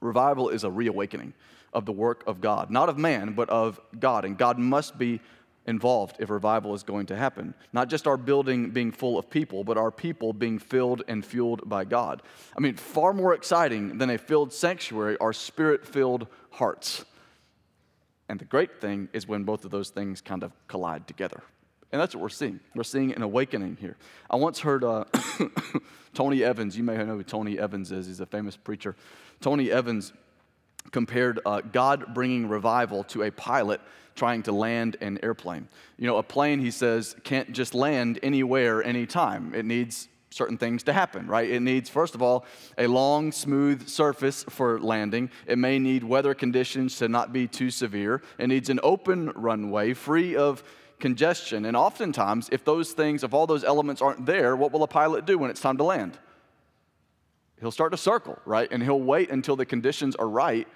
Revival is a reawakening of the work of God, not of man, but of God. And God must be involved if revival is going to happen. Not just our building being full of people, but our people being filled and fueled by God. I mean, far more exciting than a filled sanctuary are spirit filled hearts. And the great thing is when both of those things kind of collide together. And that's what we're seeing. We're seeing an awakening here. I once heard uh, Tony Evans, you may know who Tony Evans is, he's a famous preacher. Tony Evans compared uh, God bringing revival to a pilot trying to land an airplane. You know, a plane, he says, can't just land anywhere, anytime. It needs certain things to happen, right? It needs, first of all, a long, smooth surface for landing. It may need weather conditions to not be too severe. It needs an open runway free of congestion. And oftentimes, if those things, if all those elements aren't there, what will a pilot do when it's time to land? He'll start to circle, right? And he'll wait until the conditions are right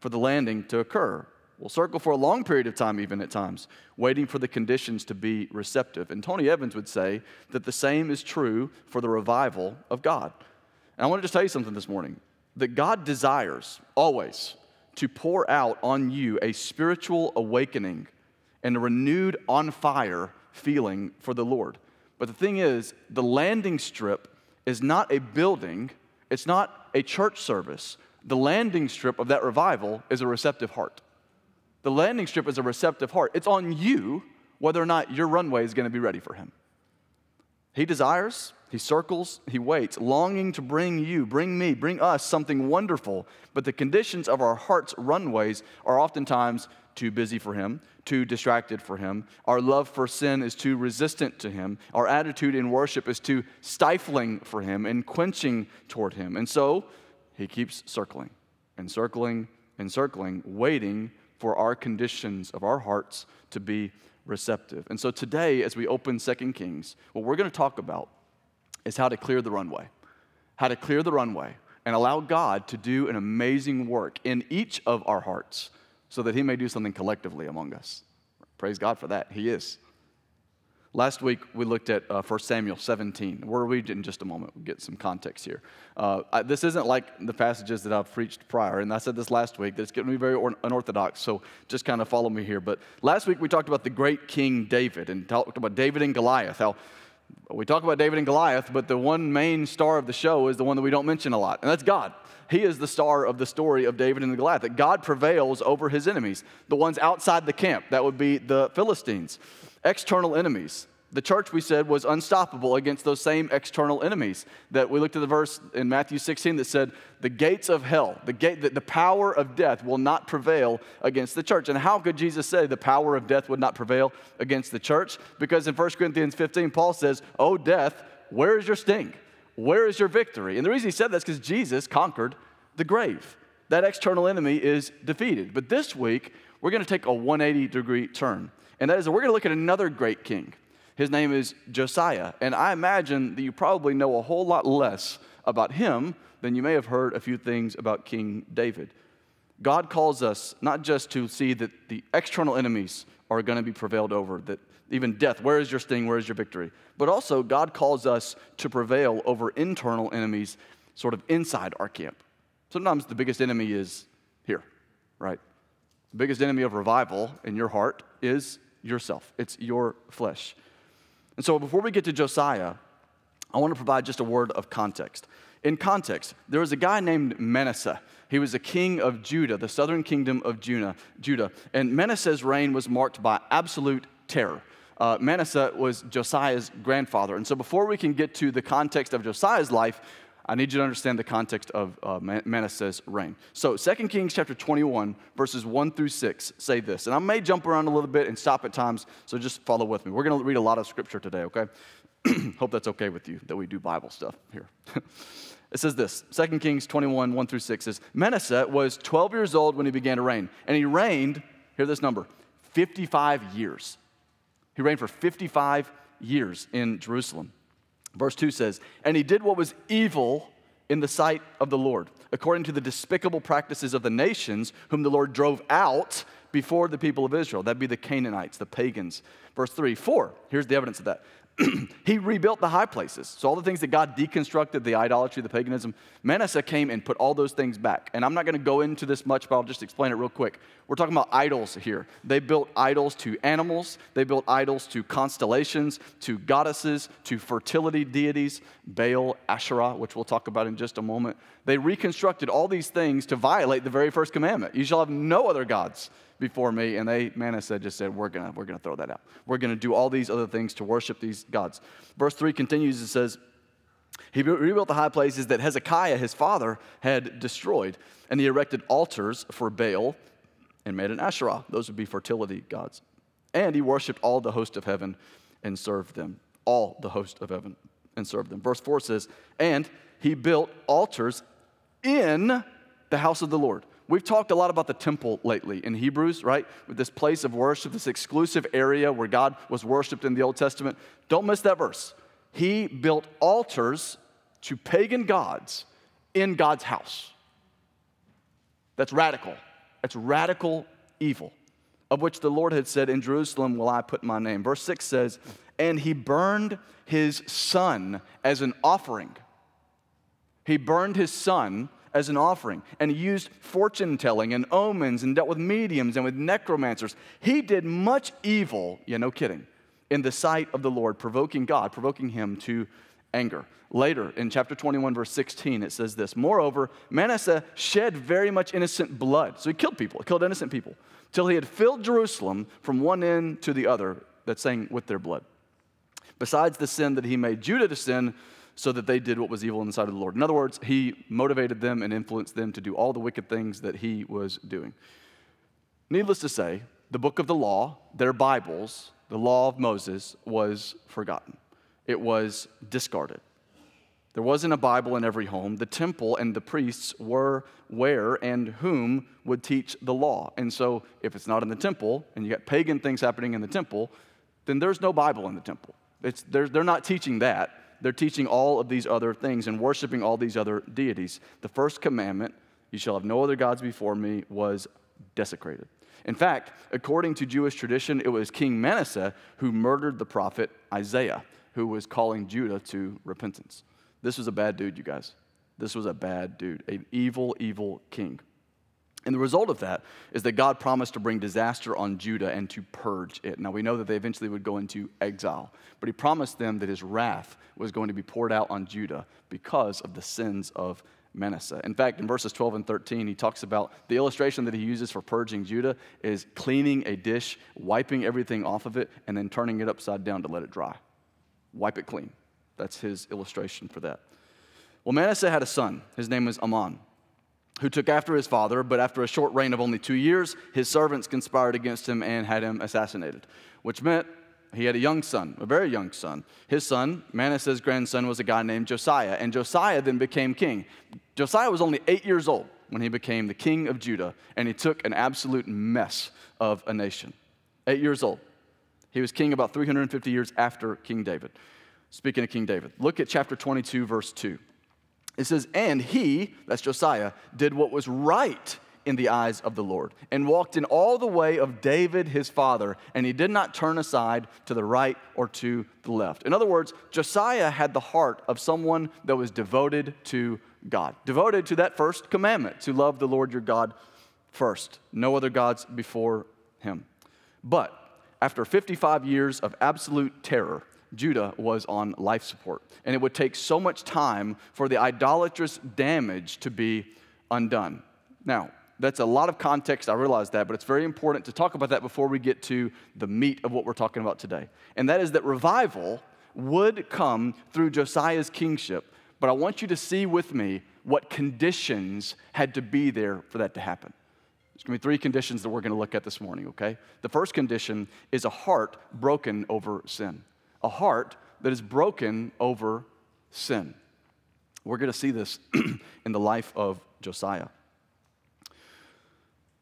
for the landing to occur. We'll circle for a long period of time, even at times, waiting for the conditions to be receptive. And Tony Evans would say that the same is true for the revival of God. And I want to just tell you something this morning that God desires always to pour out on you a spiritual awakening and a renewed on fire feeling for the Lord. But the thing is, the landing strip is not a building, it's not a church service. The landing strip of that revival is a receptive heart. The landing strip is a receptive heart. It's on you whether or not your runway is going to be ready for him. He desires, he circles, he waits, longing to bring you, bring me, bring us something wonderful. But the conditions of our heart's runways are oftentimes too busy for him, too distracted for him. Our love for sin is too resistant to him. Our attitude in worship is too stifling for him and quenching toward him. And so he keeps circling and circling and circling, waiting for our conditions of our hearts to be receptive. And so today, as we open Second Kings, what we're going to talk about is how to clear the runway. How to clear the runway and allow God to do an amazing work in each of our hearts so that He may do something collectively among us. Praise God for that. He is. Last week, we looked at uh, 1 Samuel 17. We'll read in just a moment. We'll get some context here. Uh, I, this isn't like the passages that I've preached prior, and I said this last week, that it's going to be very unorthodox, so just kind of follow me here. But last week, we talked about the great King David and talked about David and Goliath, how we talk about David and Goliath, but the one main star of the show is the one that we don't mention a lot, and that's God. He is the star of the story of David and Goliath, that God prevails over his enemies, the ones outside the camp, that would be the Philistines external enemies. The church, we said, was unstoppable against those same external enemies. That we looked at the verse in Matthew 16 that said, The gates of hell, the, gate, the, the power of death will not prevail against the church. And how could Jesus say the power of death would not prevail against the church? Because in 1 Corinthians 15, Paul says, Oh, death, where is your sting? Where is your victory? And the reason he said that is because Jesus conquered the grave. That external enemy is defeated. But this week, we're going to take a 180 degree turn. And that is, we're going to look at another great king. His name is Josiah. And I imagine that you probably know a whole lot less about him than you may have heard a few things about King David. God calls us not just to see that the external enemies are going to be prevailed over, that even death, where is your sting, where is your victory? But also, God calls us to prevail over internal enemies sort of inside our camp. Sometimes the biggest enemy is here, right? The biggest enemy of revival in your heart is yourself, it's your flesh. And so before we get to Josiah, I want to provide just a word of context. In context, there was a guy named Manasseh. He was a king of Judah, the southern kingdom of Judah. Judah. And Manasseh's reign was marked by absolute terror. Uh, Manasseh was Josiah's grandfather. And so before we can get to the context of Josiah's life, I need you to understand the context of uh, Manasseh's reign. So 2 Kings chapter 21, verses 1 through 6 say this. And I may jump around a little bit and stop at times, so just follow with me. We're going to read a lot of scripture today, okay? Hope that's okay with you, that we do Bible stuff here. it says this 2 Kings 21, 1 through 6 says, Manasseh was 12 years old when he began to reign, and he reigned, hear this number, 55 years. He reigned for 55 years in Jerusalem. Verse 2 says, And he did what was evil in the sight of the Lord, according to the despicable practices of the nations whom the Lord drove out before the people of Israel. That'd be the Canaanites, the pagans. Verse 3 4, here's the evidence of that. he rebuilt the high places. So, all the things that God deconstructed, the idolatry, the paganism, Manasseh came and put all those things back. And I'm not going to go into this much, but I'll just explain it real quick. We're talking about idols here. They built idols to animals, they built idols to constellations, to goddesses, to fertility deities, Baal, Asherah, which we'll talk about in just a moment. They reconstructed all these things to violate the very first commandment you shall have no other gods before me. And they, Manasseh just said, We're gonna, we're gonna throw that out. We're gonna do all these other things to worship these gods. Verse 3 continues, it says, He rebuilt the high places that Hezekiah, his father, had destroyed, and he erected altars for Baal and made an Asherah. Those would be fertility gods. And he worshiped all the host of heaven and served them. All the host of heaven and served them. Verse 4 says, And he built altars in the house of the Lord. We've talked a lot about the temple lately in Hebrews, right? With this place of worship, this exclusive area where God was worshiped in the Old Testament. Don't miss that verse. He built altars to pagan gods in God's house. That's radical. That's radical evil, of which the Lord had said, In Jerusalem will I put my name. Verse 6 says, And he burned his son as an offering. He burned his son as an offering. And he used fortune telling and omens and dealt with mediums and with necromancers. He did much evil, yeah, no kidding, in the sight of the Lord, provoking God, provoking him to anger. Later in chapter 21, verse 16, it says this Moreover, Manasseh shed very much innocent blood. So he killed people, he killed innocent people, till he had filled Jerusalem from one end to the other, that's saying with their blood. Besides the sin that he made Judah to sin, so that they did what was evil in the sight of the Lord. In other words, he motivated them and influenced them to do all the wicked things that he was doing. Needless to say, the book of the law, their Bibles, the law of Moses, was forgotten. It was discarded. There wasn't a Bible in every home. The temple and the priests were where and whom would teach the law. And so, if it's not in the temple and you got pagan things happening in the temple, then there's no Bible in the temple. It's, they're, they're not teaching that they're teaching all of these other things and worshiping all these other deities. The first commandment, you shall have no other gods before me, was desecrated. In fact, according to Jewish tradition, it was King Manasseh who murdered the prophet Isaiah, who was calling Judah to repentance. This was a bad dude, you guys. This was a bad dude, an evil, evil king. And the result of that is that God promised to bring disaster on Judah and to purge it. Now, we know that they eventually would go into exile, but he promised them that his wrath was going to be poured out on Judah because of the sins of Manasseh. In fact, in verses 12 and 13, he talks about the illustration that he uses for purging Judah is cleaning a dish, wiping everything off of it, and then turning it upside down to let it dry. Wipe it clean. That's his illustration for that. Well, Manasseh had a son. His name was Amon who took after his father, but after a short reign of only two years, his servants conspired against him and had him assassinated, which meant he had a young son, a very young son. His son, Manasseh's grandson, was a guy named Josiah, and Josiah then became king. Josiah was only eight years old when he became the king of Judah, and he took an absolute mess of a nation. Eight years old. He was king about 350 years after King David. Speaking of King David, look at chapter 22, verse 2. It says, And he, that's Josiah, did what was right in the eyes of the Lord and walked in all the way of David his father, and he did not turn aside to the right or to the left. In other words, Josiah had the heart of someone that was devoted to God, devoted to that first commandment to love the Lord your God first, no other gods before him. But after 55 years of absolute terror, Judah was on life support. And it would take so much time for the idolatrous damage to be undone. Now, that's a lot of context, I realize that, but it's very important to talk about that before we get to the meat of what we're talking about today. And that is that revival would come through Josiah's kingship, but I want you to see with me what conditions had to be there for that to happen. There's to be three conditions that we're to look at this morning, okay? The first condition is a heart broken over sin a heart that is broken over sin. We're going to see this in the life of Josiah.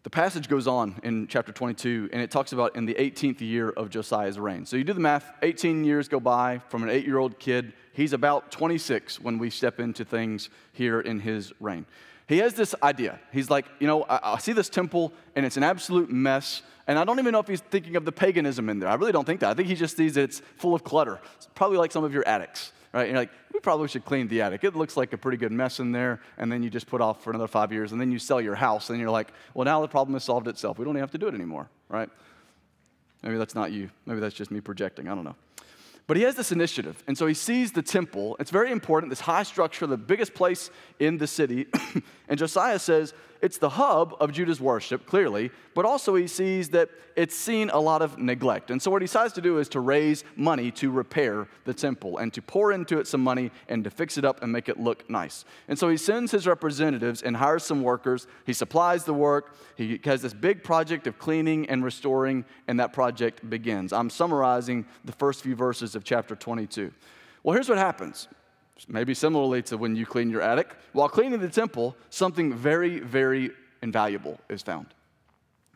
The passage goes on in chapter 22, and it talks about in the 18th year of Josiah's reign. So you do the math 18 years go by from an eight year old kid. He's about 26 when we step into things here in his reign. He has this idea. He's like, you know, I, I, see this temple and it's an absolute mess. And I don't even know if he's thinking of the paganism in there. I really don't think that. I think he just sees that it's full of clutter. It's probably like some of your attics, right? You're like, we probably should clean the attic. It looks like a pretty good mess in there. And then you just put off for another five years and then you sell your house and you're like, well, now the problem has solved itself. We don't even have to do it anymore, right? Maybe that's not you. Maybe that's just me projecting. I don't know. But he has this initiative. And so he sees the temple. It's very important, this high structure, the biggest place in the city. and Josiah says, it's the hub of Judah's worship, clearly, but also he sees that it's seen a lot of neglect. And so what he decides to do is to raise money to repair the temple and to pour into it some money and to fix it up and make it look nice. And so he sends his representatives and hires some workers. He supplies the work. He has this big project of cleaning and restoring, and that project begins. I'm summarizing the first few verses of chapter 22. Well, here's what happens Maybe similarly to when you clean your attic. While cleaning the temple, something very, very invaluable is found.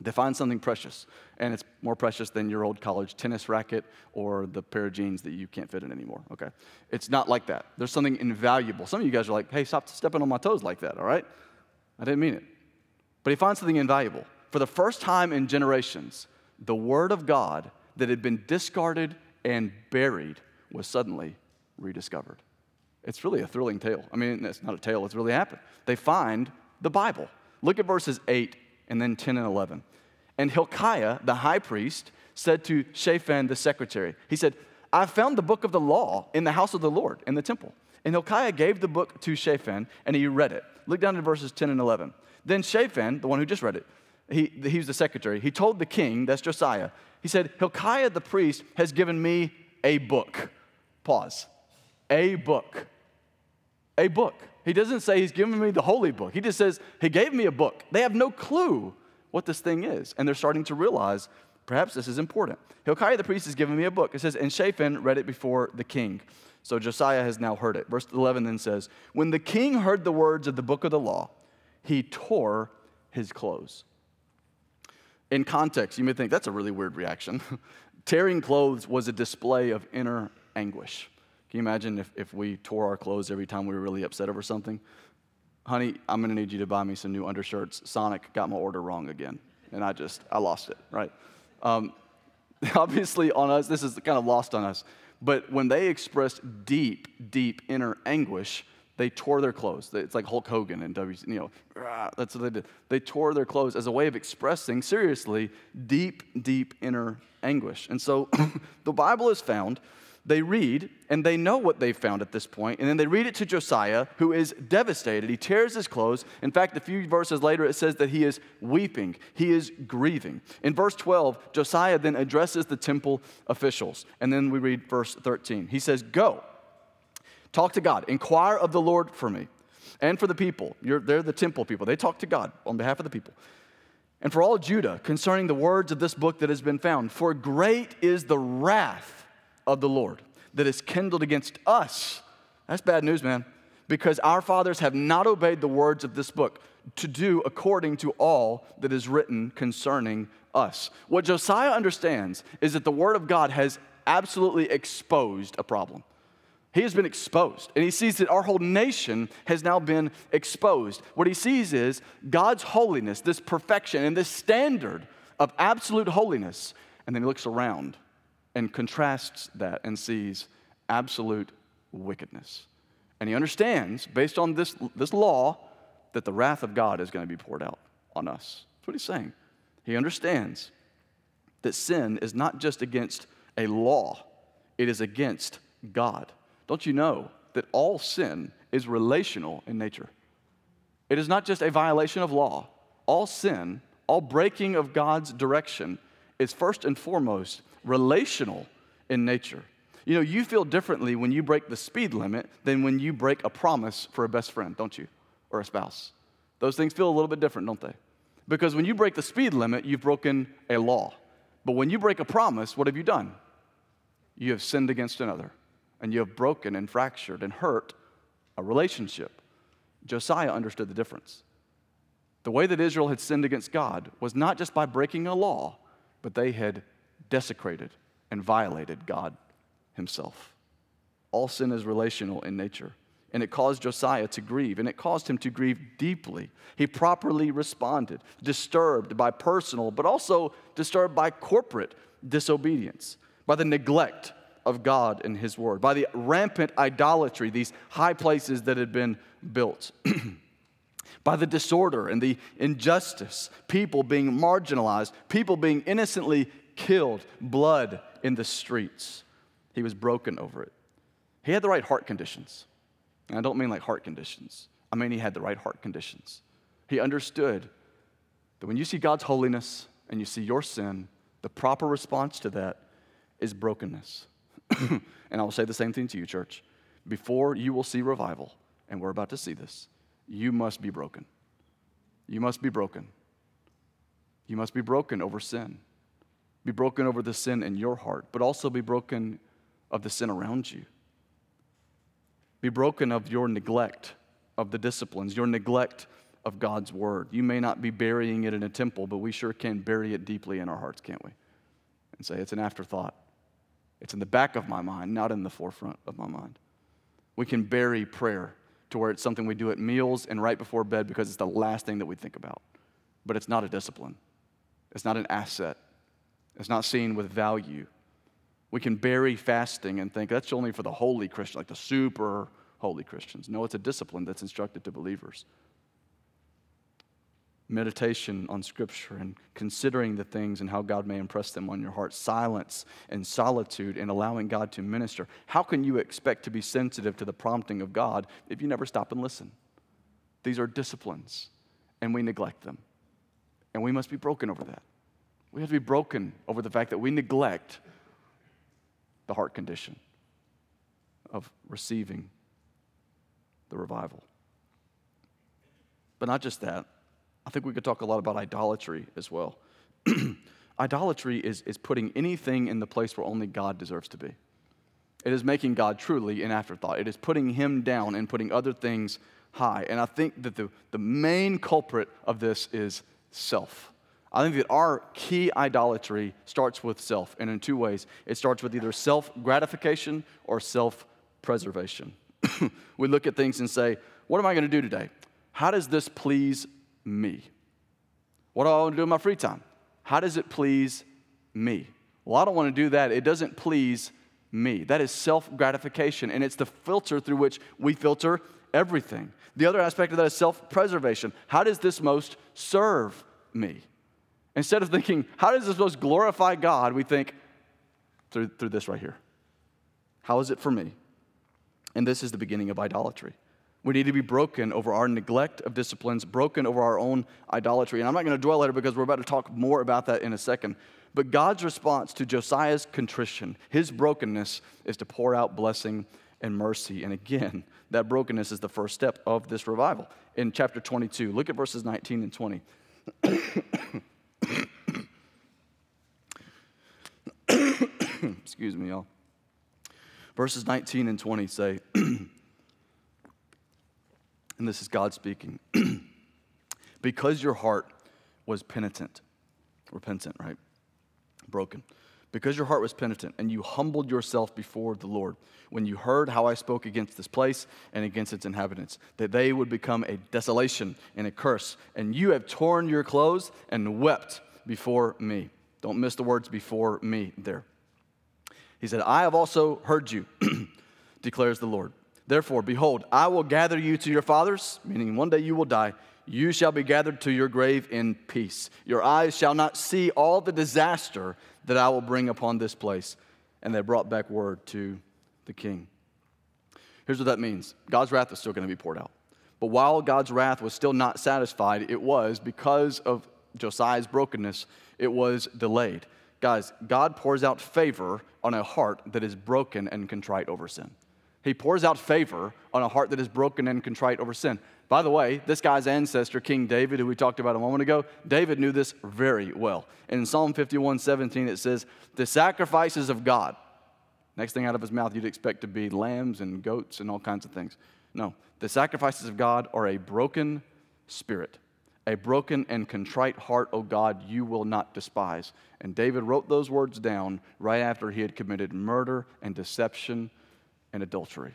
They find something precious, and it's more precious than your old college tennis racket or the pair of jeans that you can't fit in anymore, okay? It's not like that. There's something invaluable. Some of you guys are like, hey, stop stepping on my toes like that, all right? I didn't mean it. But he finds something invaluable. For the first time in generations, the Word of God that had been discarded and buried was suddenly rediscovered. It's really a thrilling tale. I mean, it's not a tale, it's really happened. They find the Bible. Look at verses 8 and then 10 and 11. And Hilkiah, the high priest, said to Shaphan, the secretary, he said, I found the book of the law in the house of the Lord, in the temple. And Hilkiah gave the book to Shaphan, and he read it. Look down at verses 10 and 11. Then Shaphan, the one who just read it, he, he was the secretary, he told the king, that's Josiah, he said, Hilkiah the priest has given me a book. Pause a book. A book. He doesn't say he's given me the holy book. He just says he gave me a book. They have no clue what this thing is. And they're starting to realize perhaps this is important. Hilkiah the priest has given me a book. It says, and Shaphan read it before the king. So Josiah has now heard it. Verse 11 then says, When the king heard the words of the book of the law, he tore his clothes. In context, you may think that's a really weird reaction. Tearing clothes was a display of inner anguish. Can you imagine if, if we tore our clothes every time we were really upset over something? Honey, I'm gonna need you to buy me some new undershirts. Sonic got my order wrong again, and I just, I lost it, right? Um, obviously, on us, this is kind of lost on us. But when they expressed deep, deep inner anguish, they tore their clothes. It's like Hulk Hogan and W, you know, that's what they did. They tore their clothes as a way of expressing, seriously, deep, deep inner anguish. And so the Bible is found they read and they know what they've found at this point, and then they read it to Josiah, who is devastated. He tears his clothes. In fact, a few verses later, it says that he is weeping, he is grieving. In verse 12, Josiah then addresses the temple officials, and then we read verse 13. He says, Go, talk to God, inquire of the Lord for me and for the people. You're, they're the temple people. They talk to God on behalf of the people. And for all Judah concerning the words of this book that has been found. For great is the wrath of the Lord that is kindled against us. That's bad news, man, because our fathers have not obeyed the words of this book to do according to all that is written concerning us. What Josiah understands is that the word of God has absolutely exposed a problem. He has been exposed, and he sees that our whole nation has now been exposed. What he sees is God's holiness, this perfection, and this standard of absolute holiness. And then he looks around and contrasts that and sees absolute wickedness. And he understands, based on this, this law, that the wrath of God is going to be poured out on us. That's what he's saying. He understands that sin is not just against a law, it is against God. Don't you know that all sin is relational in nature? It is not just a violation of law. All sin, all breaking of God's direction is first and foremost relational in nature. You know, you feel differently when you break the speed limit than when you break a promise for a best friend, don't you? Or a spouse. Those things feel a little bit different, don't they? Because when you break the speed limit, you've broken a law. But when you break a promise, what have you done? You have sinned against another, and you have broken and fractured and hurt a relationship. Josiah understood the difference. The way that Israel had sinned against God was not just by breaking a law, but they had desecrated and violated God Himself. All sin is relational in nature. and it caused Josiah to grieve, and it caused him to grieve deeply. He properly responded, disturbed by personal, but also disturbed by corporate disobedience, by the neglect of God and His Word, by the rampant idolatry, these high places that had been built, by the disorder and the injustice, people being marginalized, people being innocently killed, blood in the streets. He was broken over it. He had the right heart conditions. And I don't mean like heart conditions, I mean he had the right heart conditions. He understood that when you see God's holiness and you see your sin, the proper response to that is brokenness. and I will say the same thing to you, church. Before you will see revival, and we're about to see this, you must be broken. You must be broken. You must be broken over sin. Be broken over the sin in your heart, but also be broken of the sin around you. Be broken of your neglect of the disciplines, your neglect of God's word. You may not be burying it in a temple, but we sure can bury it deeply in our hearts, can't we? And say it's an afterthought. It's in the back of my mind, not in the forefront of my mind. We can bury prayer to where it's something we do at meals and right before bed because it's the last thing that we think about. But it's not a discipline, it's not an asset, it's not seen with value. We can bury fasting and think that's only for the holy Christian, like the super holy Christians. No, it's a discipline that's instructed to believers. Meditation on Scripture and considering the things and how God may impress them on your heart, silence and solitude and allowing God to minister. How can you expect to be sensitive to the prompting of God if you never stop and listen? These are disciplines, and we neglect them. And we must be broken over that. We have to be broken over the fact that we neglect the heart condition of receiving the revival. But not just that, I think we could talk a lot about idolatry as well. idolatry is, is putting anything in the place where only God deserves to be. It is making God truly an afterthought. It is putting Him down and putting other things high. And I think that the, the main culprit of this is self. I think that our key idolatry starts with self, and in two ways. It starts with either self gratification or self preservation. we look at things and say, What am I going to do today? How does this please me? What do I want to do in my free time? How does it please me? Well, I don't want to do that. It doesn't please me. That is self gratification, and it's the filter through which we filter everything. The other aspect of that is self preservation. How does this most serve me? Instead of thinking, how does this most glorify God, we think, through, through this right here. How is it for me? And this is the beginning of idolatry. We need to be broken over our neglect of disciplines, broken over our own idolatry. And I'm not going to dwell on it because we're about to talk more about that in a second. But God's response to Josiah's contrition, his brokenness, is to pour out blessing and mercy. And again, that brokenness is the first step of this revival. In chapter 22, look at verses 19 and 20. Excuse me, y'all. Verses 19 and 20 say, and this is God speaking, because your heart was penitent, repentant, right? Broken. Because your heart was penitent and you humbled yourself before the Lord when you heard how I spoke against this place and against its inhabitants, that they would become a desolation and a curse, and you have torn your clothes and wept before me. Don't miss the words before me there. He said, I have also heard you, declares the Lord. Therefore, behold, I will gather you to your fathers, meaning one day you will die. You shall be gathered to your grave in peace. Your eyes shall not see all the disaster that I will bring upon this place. And they brought back word to the king. Here's what that means God's wrath is still going to be poured out. But while God's wrath was still not satisfied, it was because of Josiah's brokenness, it was delayed. Guys, God pours out favor on a heart that is broken and contrite over sin. He pours out favor on a heart that is broken and contrite over sin. By the way, this guy's ancestor, King David, who we talked about a moment ago, David knew this very well. In Psalm 51 17, it says, The sacrifices of God. Next thing out of his mouth, you'd expect to be lambs and goats and all kinds of things. No, the sacrifices of God are a broken spirit a broken and contrite heart, O God, you will not despise. And David wrote those words down right after he had committed murder and deception and adultery.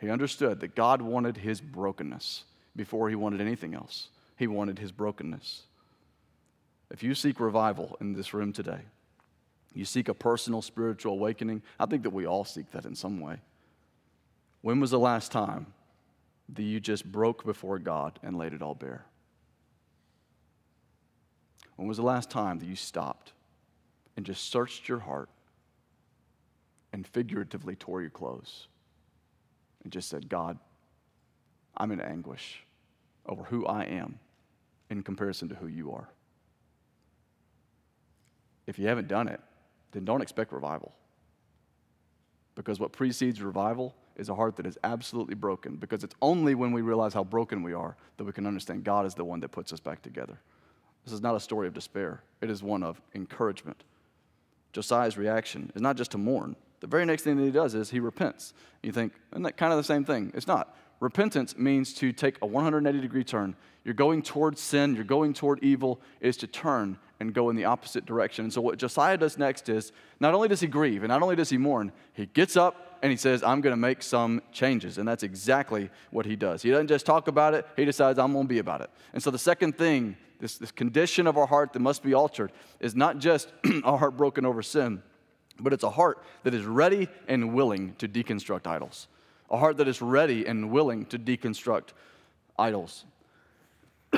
He understood that God wanted his brokenness before he wanted anything else. He wanted his brokenness. If you seek revival in this room today, you seek a personal spiritual awakening, I think that we all seek that in some way. When was the last time that you just broke before God and laid it all bare? When was the last time that you stopped and just searched your heart and figuratively tore your clothes and just said, God, I'm in anguish over who I am in comparison to who you are? If you haven't done it, then don't expect revival. Because what precedes revival is a heart that is absolutely broken. Because it's only when we realize how broken we are that we can understand God is the one that puts us back together. This is not a story of despair, it is one of encouragement. Josiah's reaction is not just to mourn. The very next thing that he does is he repents. You think, isn't that kind of the same thing? It's not. Repentance means to take a 180 degree turn. You're going towards sin, you're going toward evil, is to turn and go in the opposite direction. And so, what Josiah does next is not only does he grieve and not only does he mourn, he gets up and he says, I'm going to make some changes. And that's exactly what he does. He doesn't just talk about it, he decides, I'm going to be about it. And so, the second thing, this, this condition of our heart that must be altered, is not just our heart broken over sin, but it's a heart that is ready and willing to deconstruct idols. A heart that is ready and willing to deconstruct idols.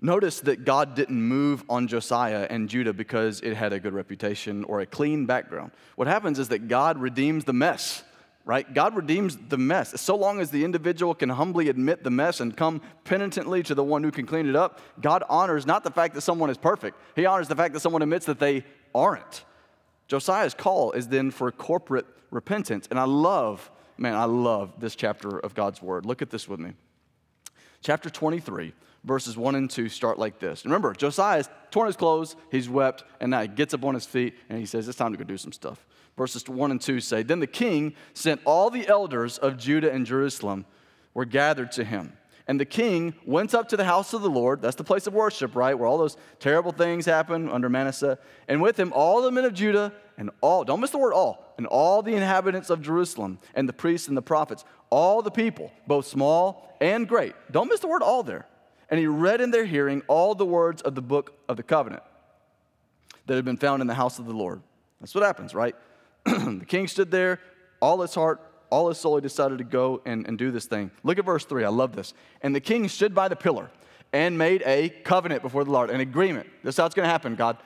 Notice that God didn't move on Josiah and Judah because it had a good reputation or a clean background. What happens is that God redeems the mess, right? God redeems the mess. So long as the individual can humbly admit the mess and come penitently to the one who can clean it up, God honors not the fact that someone is perfect, He honors the fact that someone admits that they aren't. Josiah's call is then for corporate repentance. And I love, man, I love this chapter of God's word. Look at this with me. Chapter 23 verses 1 and 2 start like this. Remember, Josiah's torn his clothes, he's wept, and now he gets up on his feet and he says, It's time to go do some stuff. Verses 1 and 2 say, Then the king sent all the elders of Judah and Jerusalem were gathered to him. And the king went up to the house of the Lord. That's the place of worship, right? Where all those terrible things happen under Manasseh. And with him, all the men of Judah and all, don't miss the word all, and all the inhabitants of Jerusalem and the priests and the prophets, all the people, both small and great. Don't miss the word all there and he read in their hearing all the words of the book of the covenant that had been found in the house of the Lord. That's what happens, right? the king stood there, all his heart, all his soul, he decided to go and, and do this thing. Look at verse 3. I love this. And the king stood by the pillar and made a covenant before the Lord, an agreement. This is how it's going to happen, God.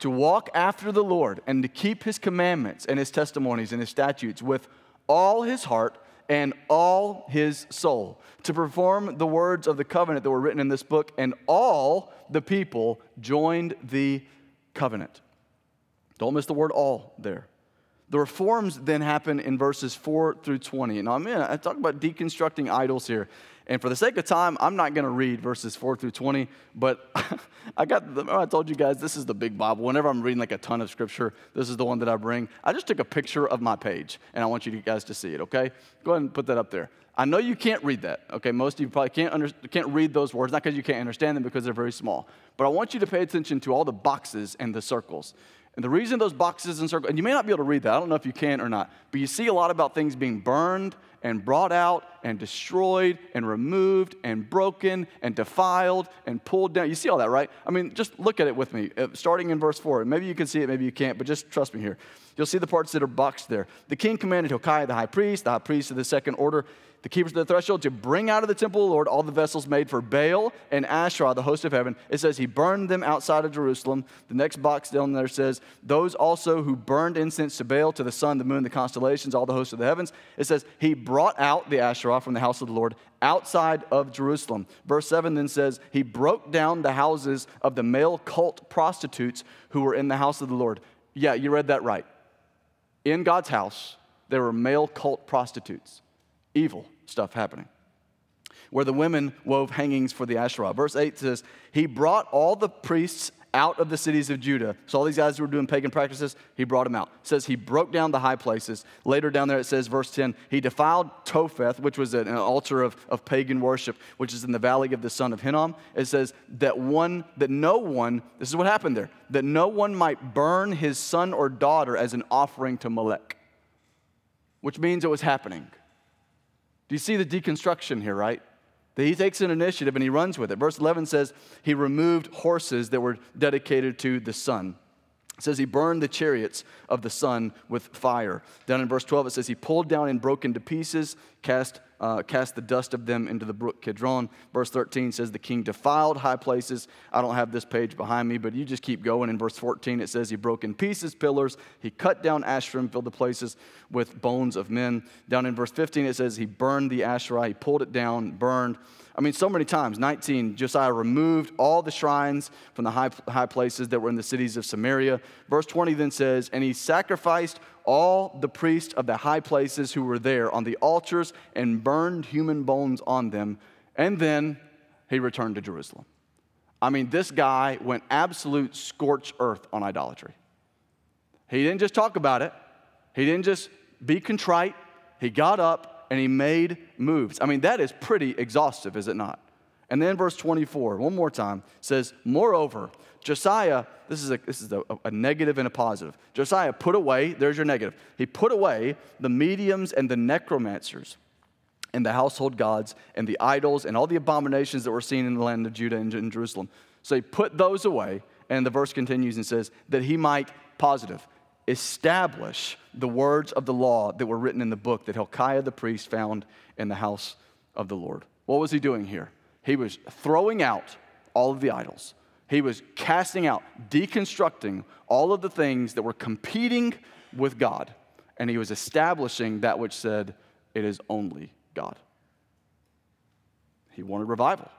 To walk after the Lord and to keep his commandments and his testimonies and his statutes with all his heart and all his soul to perform the words of the covenant that were written in this book, and all the people joined the covenant. Don't miss the word all there. The reforms then happen in verses 4 through 20. Now, I'm in, I talk about deconstructing idols here. And for the sake of time, I'm not going to read verses 4 through 20, but I got, the, I told you guys this is the big Bible. Whenever I'm reading like a ton of scripture, this is the one that I bring. I just took a picture of my page, and I want you guys to see it, okay? Go ahead and put that up there. I know you can't read that, okay? Most of you probably can't, under, can't read those words, not because you can't understand them, because they're very small. But I want you to pay attention to all the boxes and the circles. And the reason those boxes and circles, and you may not be able to read that, I don't know if you can or not, but you see a lot about things being burned and brought out and destroyed and removed and broken and defiled and pulled down. You see all that, right? I mean, just look at it with me, uh, starting in verse 4. Maybe you can see it, maybe you can't, but just trust me here. You'll see the parts that are boxed there. The king commanded Hilkiah the high priest, the high priest of the second order, the keepers of the threshold, to bring out of the temple of the Lord all the vessels made for Baal and Asherah, the host of heaven. It says he burned them outside of Jerusalem. The next box down there says, Those also who burned incense to Baal, to the sun, the moon, the constellations, all the hosts of the heavens. It says he brought out the Asherah from the house of the Lord outside of Jerusalem. Verse 7 then says, He broke down the houses of the male cult prostitutes who were in the house of the Lord. Yeah, you read that right in God's house, there were male cult prostitutes, evil stuff happening, where the women wove hangings for the Asherah. Verse 8 says, He brought all the priests out of the cities of Judah. So all these guys who were doing pagan practices, he brought them out. It says he broke down the high places. Later down there it says, verse 10, he defiled Topheth, which was an altar of, of pagan worship, which is in the valley of the son of Hinnom. It says that one, that no one, this is what happened there, that no one might burn his son or daughter as an offering to Molech. which means it was happening. Do you see the deconstruction here, right? That he takes an initiative and he runs with it. Verse 11 says he removed horses that were dedicated to the sun. It says he burned the chariots of the sun with fire. Down in verse 12, it says he pulled down and broke into pieces, cast, uh, cast the dust of them into the brook Kidron. Verse 13 says the king defiled high places. I don't have this page behind me, but you just keep going. In verse 14, it says he broke in pieces pillars. He cut down Asherim, filled the places with bones of men. Down in verse 15, it says he burned the Asherah. He pulled it down, burned. I mean, so many times. 19, Josiah removed all the shrines from the high, high places that were in the cities of Samaria. Verse 20 then says, And he sacrificed all the priests of the high places who were there on the altars and burned human bones on them. And then he returned to Jerusalem. I mean, this guy went absolute scorched earth on idolatry. He didn't just talk about it, he didn't just be contrite. He got up and he made moves. I mean, that is pretty exhaustive, is it not? And then verse 24, one more time, says, Moreover, Josiah, this is, a, this is a, a negative and a positive. Josiah put away, there's your negative. He put away the mediums and the necromancers and the household gods and the idols and all the abominations that were seen in the land of Judah and in Jerusalem. So he put those away, and the verse continues and says, that he might, positive, establish the words of the law that were written in the book that Hilkiah the priest found in the house of the Lord. What was he doing here? He was throwing out all of the idols. He was casting out, deconstructing all of the things that were competing with God. And he was establishing that which said, it is only God. He wanted revival.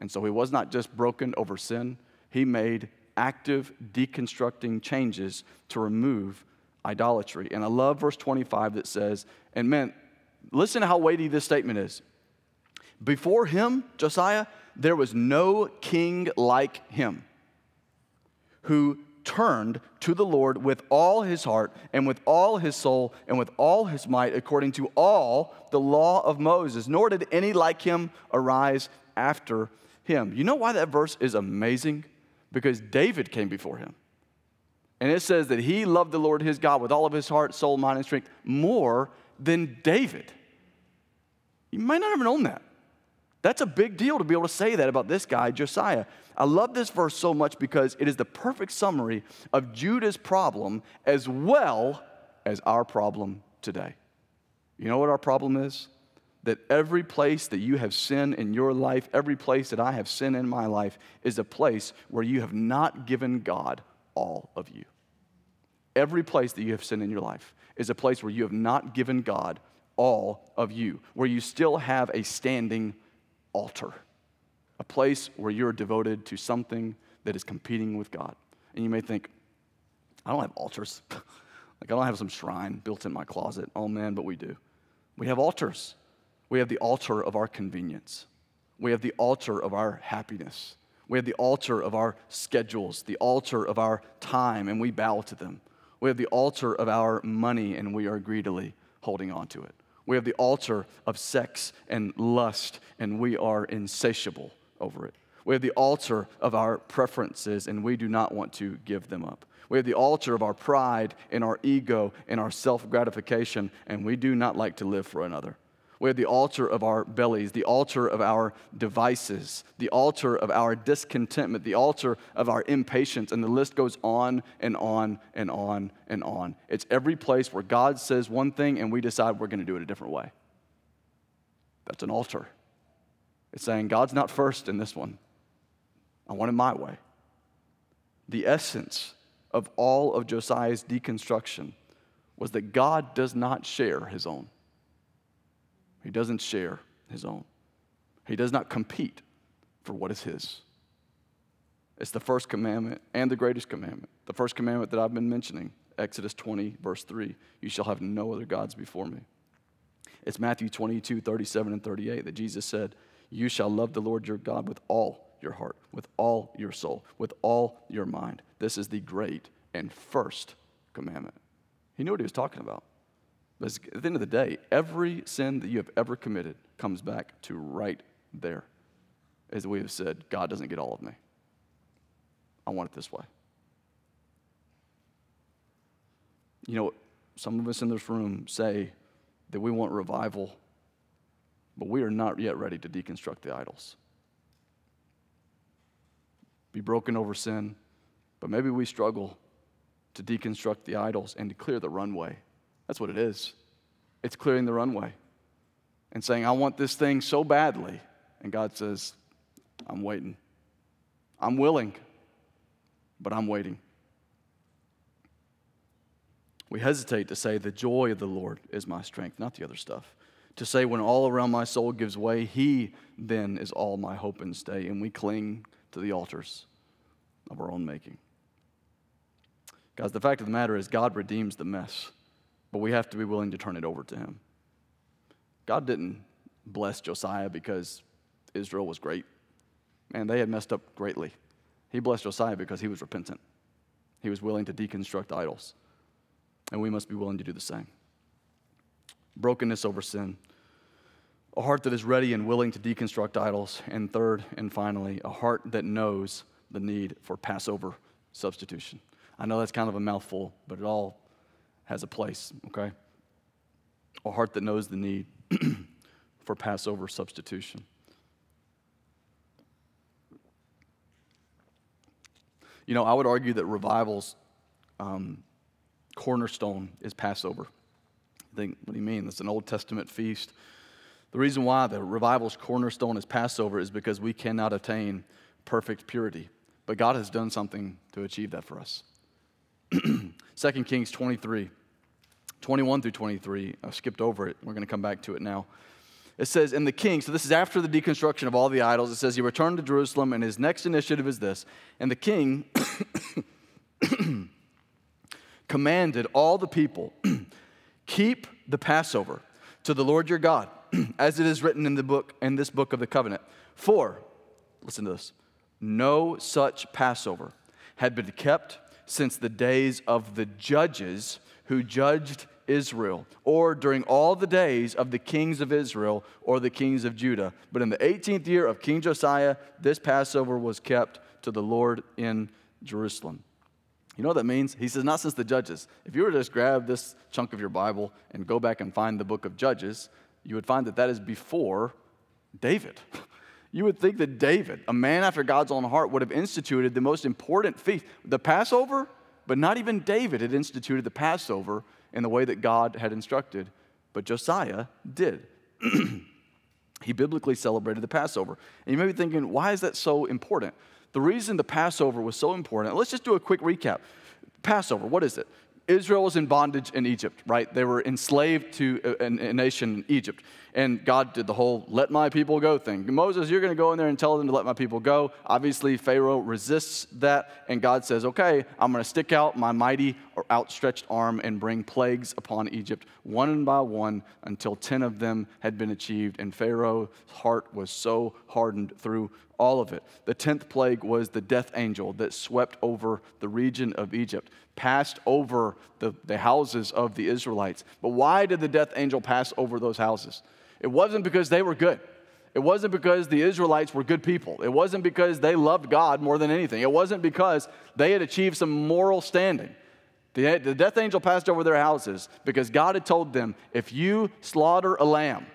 And so he was not just broken over sin, he made active deconstructing changes to remove idolatry. And I love verse 25 that says, and man, listen to how weighty this statement is. Before him, Josiah, there was no king like him who turned to the Lord with all his heart and with all his soul and with all his might, according to all the law of Moses, nor did any like him arise after him. You know why that verse is amazing? because David came before him. And it says that he loved the Lord his God with all of his heart, soul, mind, and strength more than David. You might not have known that. That's a big deal to be able to say that about this guy, Josiah. I love this verse so much because it is the perfect summary of Judah's problem as well as our problem today. You know what our problem is? that every place that you have sinned in your life, every place that I have sinned in my life, is a place where you have not given God all of you. Every place that you have sinned in your life is a place where you have not given God all of you, where you still have a standing altar, a place where you're devoted to something that is competing with God. And you may think, I don't have altars. like, I don't have some shrine built in my closet. Oh man, but we do. We have altars. We have the altar of our convenience. We have the altar of our happiness. We have the altar of our schedules, the altar of our time, and we bow to them. We have the altar of our money, and we are greedily holding on to it. We have the altar of sex and lust, and we are insatiable over it. We have the altar of our preferences, and we do not want to give them up. We have the altar of our pride and our ego and our self gratification, and we do not like to live for another. We have the altar of our bellies, the altar of our devices, the altar of our discontentment, the altar of our impatience, and the list goes on and on and on and on. It's every place where God says one thing and we decide we're going to do it a different way. That's an altar. It's saying, God's not first in this one. I want it my way. The essence of all of Josiah's deconstruction was that God does not share his own. He doesn't share his own. He does not compete for what is his. It's the first commandment and the greatest commandment. The first commandment that I've been mentioning, Exodus 20, verse 3 You shall have no other gods before me. It's Matthew 22, 37 and 38 that Jesus said, You shall love the Lord your God with all your heart, with all your soul, with all your mind. This is the great and first commandment. He knew what he was talking about. But at the end of the day, every sin that you have ever committed comes back to right there. As we have said, God doesn't get all of me. I want it this way. You know, some of us in this room say that we want revival, but we are not yet ready to deconstruct the idols. Be broken over sin, but maybe we struggle to deconstruct the idols and to clear the runway. That's what it is. It's clearing the runway and saying, I want this thing so badly. And God says, I'm waiting. I'm willing, but I'm waiting. We hesitate to say, The joy of the Lord is my strength, not the other stuff. To say, When all around my soul gives way, He then is all my hope and stay. And we cling to the altars of our own making. Guys, the fact of the matter is, God redeems the mess, but we have to be willing to turn it over to Him. God didn't bless Josiah because Israel was great. Man, they had messed up greatly. He blessed Josiah because he was repentant. He was willing to deconstruct idols. And we must be willing to do the same. Brokenness over sin, a heart that is ready and willing to deconstruct idols. And third and finally, a heart that knows the need for Passover substitution. I know that's kind of a mouthful, but it all has a place, okay? A heart that knows the need for Passover substitution. You know, I would argue that revival's um, cornerstone is Passover. I think, what do you mean? It's an Old Testament feast. The reason why the revival's cornerstone is Passover is because we cannot attain perfect purity. But God has done something to achieve that for us. 2 Kings 23, 21 through 23. I skipped over it. We're going to come back to it now. It says, And the king, so this is after the deconstruction of all the idols, it says he returned to Jerusalem, and his next initiative is this. And the king commanded all the people, keep the Passover to the Lord your God, as it is written in the book, in this book of the covenant. For, listen to this no such Passover had been kept since the days of the judges who judged Israel, or during all the days of the kings of Israel or the kings of Judah. But in the 18th year of King Josiah, this Passover was kept to the Lord in Jerusalem. You know what that means? He says, not since the judges. If you were to just grab this chunk of your Bible and go back and find the book of Judges, you would find that that is before David. You would think that David, a man after God's own heart, would have instituted the most important feast, the Passover, but not even David had instituted the Passover in the way that God had instructed, but Josiah did. he biblically celebrated the Passover. And you may be thinking, why is that so important? The reason the Passover was so important, let's just do a quick recap. Passover, what is it? Israel was in bondage in Egypt, right? They were enslaved to a, a, nation, in Egypt. And God did the whole let my people go thing. Moses, you're going to go in there and tell them to let my people go. Obviously, Pharaoh resists that. And God says, okay, I'm going to stick out my mighty outstretched arm and bring plagues upon Egypt, one by one, until 10 of them had been achieved. And Pharaoh's heart was so hardened through all of it. The 10th plague was the death angel that swept over the region of Egypt, passed over the, the houses of the Israelites. But why did the death angel pass over those houses? It wasn't because they were good. It wasn't because the Israelites were good people. It wasn't because they loved God more than anything. It wasn't because they had achieved some moral standing. The, the death angel passed over their houses because God had told them if you slaughter a lamb,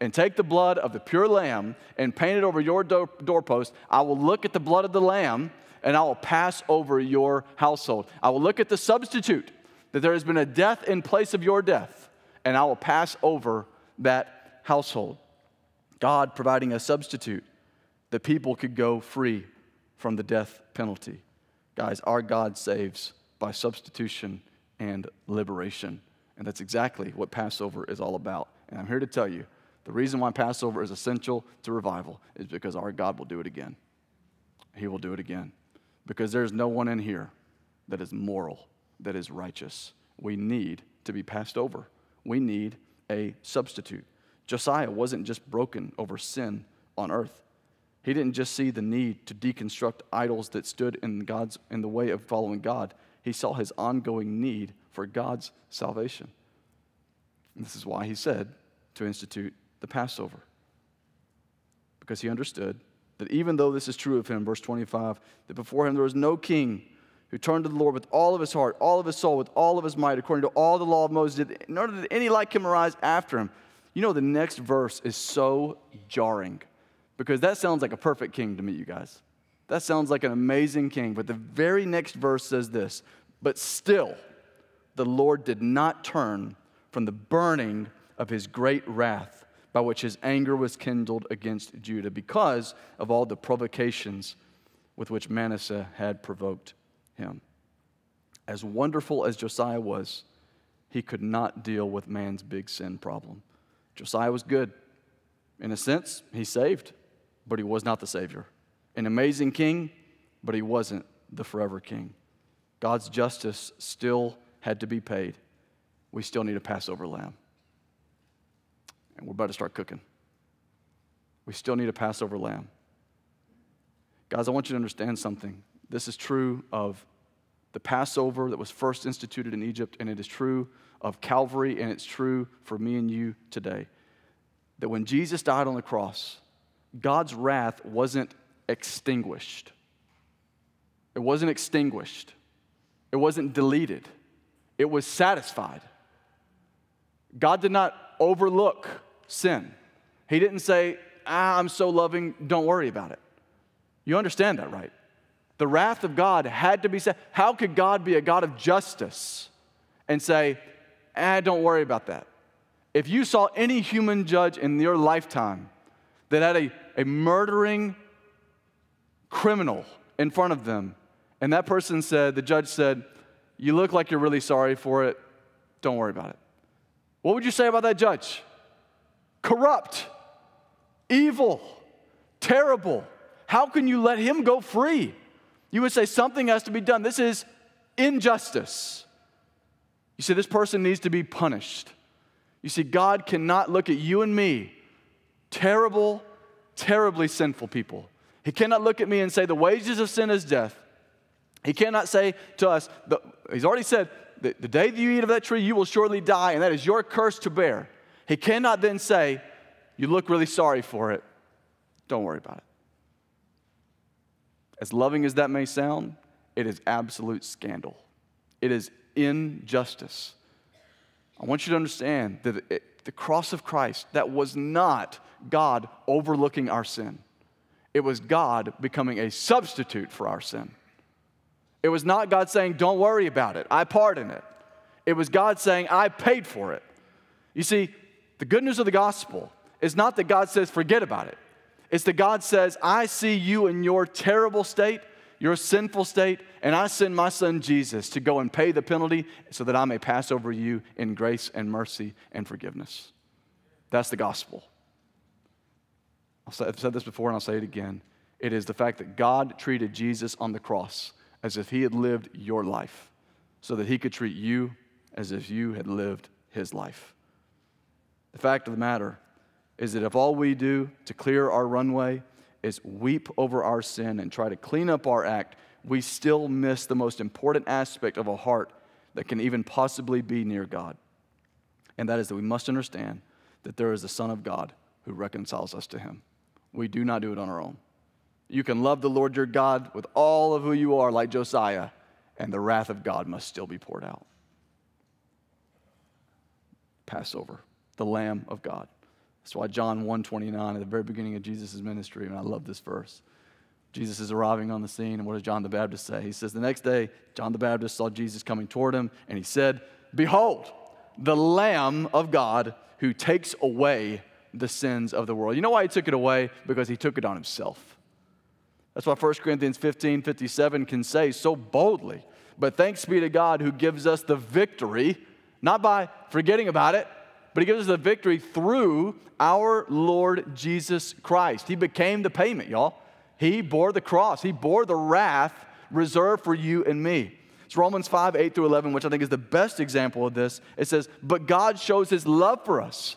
and take the blood of the pure lamb and paint it over your door, doorpost, I will look at the blood of the lamb and I will pass over your household. I will look at the substitute, that there has been a death in place of your death, and I will pass over that household. God providing a substitute that people could go free from the death penalty. Guys, our God saves by substitution and liberation. And that's exactly what Passover is all about. And I'm here to tell you the reason why Passover is essential to revival is because our God will do it again. He will do it again. Because there's no one in here that is moral, that is righteous. We need to be passed over. We need a substitute. Josiah wasn't just broken over sin on earth. He didn't just see the need to deconstruct idols that stood in God's in the way of following God. He saw his ongoing need for God's salvation. And this is why he said to institute the Passover. Because he understood that even though this is true of him, verse 25, that before him there was no king who turned to the Lord with all of his heart, all of his soul, with all of his might, according to all the law of Moses, did, nor did any like him arise after him. You know, the next verse is so jarring because that sounds like a perfect king to me, you guys. That sounds like an amazing king. But the very next verse says this But still, the Lord did not turn from the burning of his great wrath by which his anger was kindled against Judah because of all the provocations with which Manasseh had provoked him. As wonderful as Josiah was, he could not deal with man's big sin problem. Josiah was good. In a sense, he saved, but he was not the Savior. An amazing king, but he wasn't the forever king. God's justice still had to be paid. We still need a Passover lamb. And we're about to start cooking. We still need a Passover lamb. Guys, I want you to understand something. This is true of the Passover that was first instituted in Egypt, and it is true of Calvary, and it's true for me and you today. That when Jesus died on the cross, God's wrath wasn't extinguished. It wasn't extinguished. It wasn't deleted. It was satisfied. God did not overlook sin. He didn't say, ah, I'm so loving, don't worry about it. You understand that, right? The wrath of God had to be said. How could God be a God of justice and say, ah, don't worry about that? If you saw any human judge in your lifetime that had a, a murdering criminal in front of them, and that person said, the judge said, You look like you're really sorry for it, don't worry about it. What would you say about that judge? Corrupt, evil, terrible. How can you let him go free? You would say something has to be done. This is injustice. You see, this person needs to be punished. You see, God cannot look at you and me, terrible, terribly sinful people. He cannot look at me and say, the wages of sin is death. He cannot say to us, He's already said, the, the day that you eat of that tree, you will surely die, and that is your curse to bear. He cannot then say, You look really sorry for it. Don't worry about it. As loving as that may sound, it is absolute scandal. It is injustice. I want you to understand that it, the cross of Christ, that was not God overlooking our sin. It was God becoming a substitute for our sin. It was not God saying, Don't worry about it, I pardon it. It was God saying, I paid for it. You see, the good news of the gospel is not that God says, Forget about it. It's that God says, I see you in your terrible state, your sinful state, and I send my son Jesus to go and pay the penalty so that I may pass over you in grace and mercy and forgiveness. That's the gospel. I've said this before and I'll say it again. It is the fact that God treated Jesus on the cross as if he had lived your life so that he could treat you as if you had lived his life. The fact of the matter is that if all we do to clear our runway is weep over our sin and try to clean up our act, we still miss the most important aspect of a heart that can even possibly be near God. And that is that we must understand that there is a Son of God who reconciles us to Him. We do not do it on our own. You can love the Lord your God with all of who you are, like Josiah, and the wrath of God must still be poured out. Passover, the Lamb of God. That's why John 129 at the very beginning of Jesus' ministry, and I love this verse. Jesus is arriving on the scene, and what does John the Baptist say? He says, The next day, John the Baptist saw Jesus coming toward him, and he said, Behold, the Lamb of God who takes away the sins of the world. You know why he took it away? Because he took it on himself. That's why 1 Corinthians 15 57 can say so boldly, But thanks be to God who gives us the victory, not by forgetting about it, but he gives us the victory through our Lord Jesus Christ. He became the payment, y'all. He bore the cross, He bore the wrath reserved for you and me. It's Romans 5, 8 through 11, which I think is the best example of this. It says, But God shows His love for us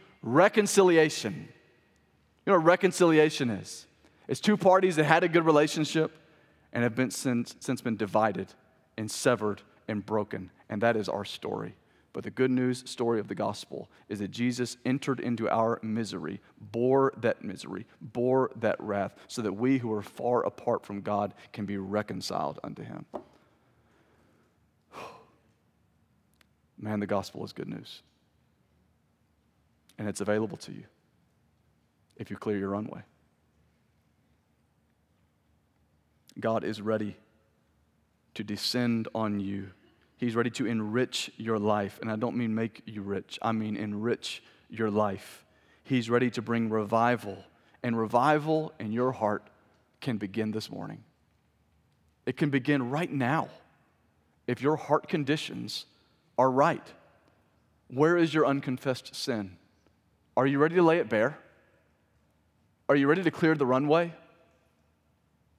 reconciliation. You know what reconciliation is? It's two parties that had a good relationship and have been since, since been divided and severed and broken. And that is our story. But the good news story of the gospel is that Jesus entered into our misery, bore that misery, bore that wrath, so that we who are far apart from God can be reconciled unto him. Man, the gospel is good news. And it's available to you if you clear your runway. God is ready to descend on you He's ready to enrich your life. And I don't mean make you rich, I mean enrich your life. He's ready to bring revival. And revival in your heart can begin this morning. It can begin right now if your heart conditions are right. Where is your unconfessed sin? Are you ready to lay it bare? Are you ready to clear the runway?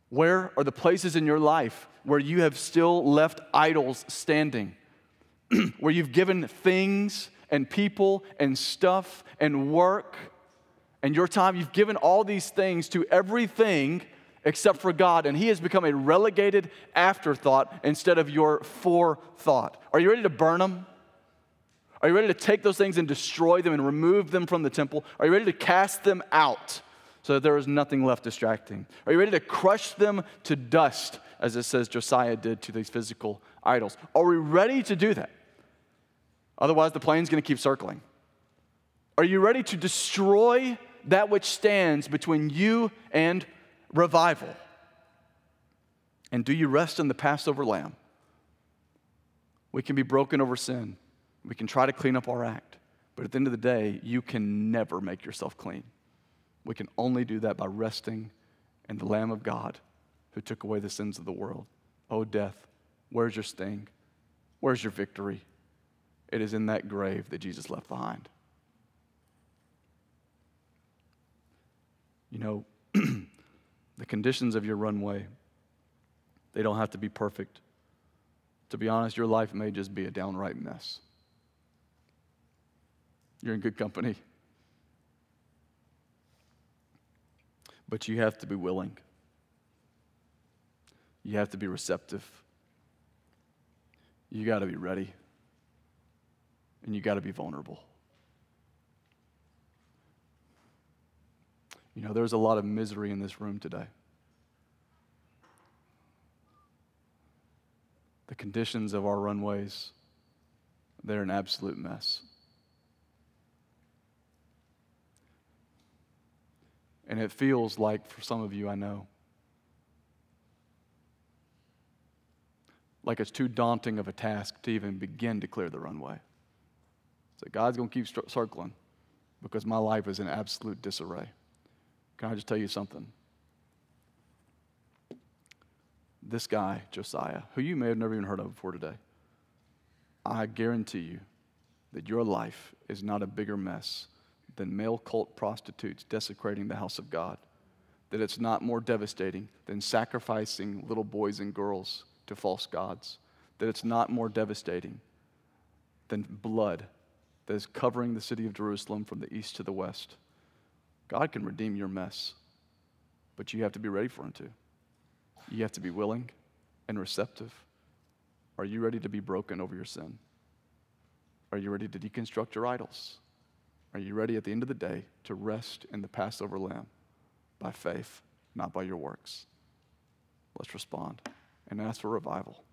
Where are the places in your life where you have still left idols standing? where you've given things and people and stuff and work and your time, you've given all these things to everything except for God, and He has become a relegated afterthought instead of your forethought. Are you ready to burn them? Are you ready to take those things and destroy them and remove them from the temple? Are you ready to cast them out? so that there is nothing left distracting? Are you ready to crush them to dust, as it says Josiah did to these physical idols? Are we ready to do that? Otherwise, the plane's going to keep circling. Are you ready to destroy that which stands between you and revival? And do you rest in the Passover lamb? We can be broken over sin. We can try to clean up our act. But at the end of the day, you can never make yourself clean. We can only do that by resting in the Lamb of God who took away the sins of the world. Oh, death, where's your sting? Where's your victory? It is in that grave that Jesus left behind. You know, the conditions of your runway, they don't have to be perfect. To be honest, your life may just be a downright mess. You're in good company. But you have to be willing. You have to be receptive. You got to be ready. And you got to be vulnerable. You know, there's a lot of misery in this room today. The conditions of our runways, they're an absolute mess. And it feels like, for some of you, I know, like it's too daunting of a task to even begin to clear the runway. So God's going to keep circling because my life is in absolute disarray. Can I just tell you something? This guy, Josiah, who you may have never even heard of before today, I guarantee you that your life is not a bigger mess than male cult prostitutes desecrating the house of God, that it's not more devastating than sacrificing little boys and girls to false gods, that it's not more devastating than blood that is covering the city of Jerusalem from the east to the west. God can redeem your mess, but you have to be ready for Him to. You have to be willing and receptive. Are you ready to be broken over your sin? Are you ready to deconstruct your idols? Are you ready at the end of the day to rest in the Passover lamb by faith, not by your works? Let's respond and ask for revival.